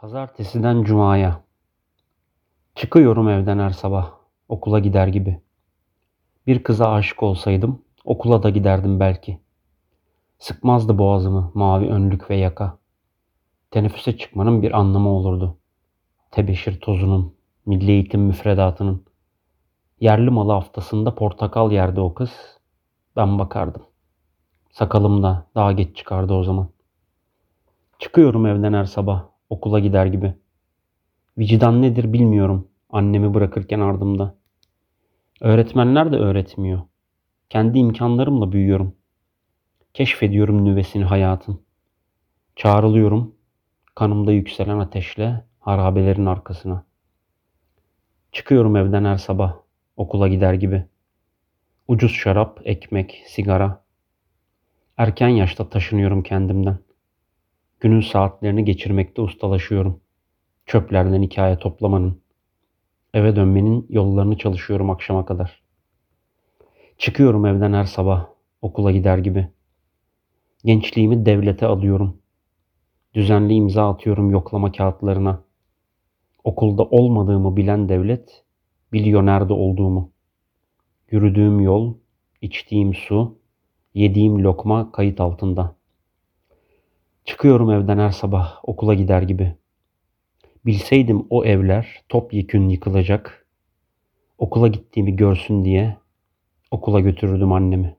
Pazartesiden cumaya. Çıkıyorum evden her sabah, okula gider gibi. Bir kıza aşık olsaydım, okula da giderdim belki. Sıkmazdı boğazımı mavi önlük ve yaka. Teneffüse çıkmanın bir anlamı olurdu. Tebeşir tozunun, milli eğitim müfredatının. Yerli malı haftasında portakal yerdi o kız. Ben bakardım. Sakalım da daha geç çıkardı o zaman. Çıkıyorum evden her sabah, okula gider gibi. Vicdan nedir bilmiyorum annemi bırakırken ardımda. Öğretmenler de öğretmiyor. Kendi imkanlarımla büyüyorum. Keşfediyorum nüvesini hayatın. Çağrılıyorum kanımda yükselen ateşle harabelerin arkasına. Çıkıyorum evden her sabah okula gider gibi. Ucuz şarap, ekmek, sigara. Erken yaşta taşınıyorum kendimden. Günün saatlerini geçirmekte ustalaşıyorum. Çöplerden hikaye toplamanın, eve dönmenin yollarını çalışıyorum akşama kadar. Çıkıyorum evden her sabah okula gider gibi. Gençliğimi devlete alıyorum. Düzenli imza atıyorum yoklama kağıtlarına. Okulda olmadığımı bilen devlet biliyor nerede olduğumu. Yürüdüğüm yol, içtiğim su, yediğim lokma kayıt altında. Çıkıyorum evden her sabah okula gider gibi. Bilseydim o evler topyekün yıkılacak. Okula gittiğimi görsün diye okula götürürdüm annemi.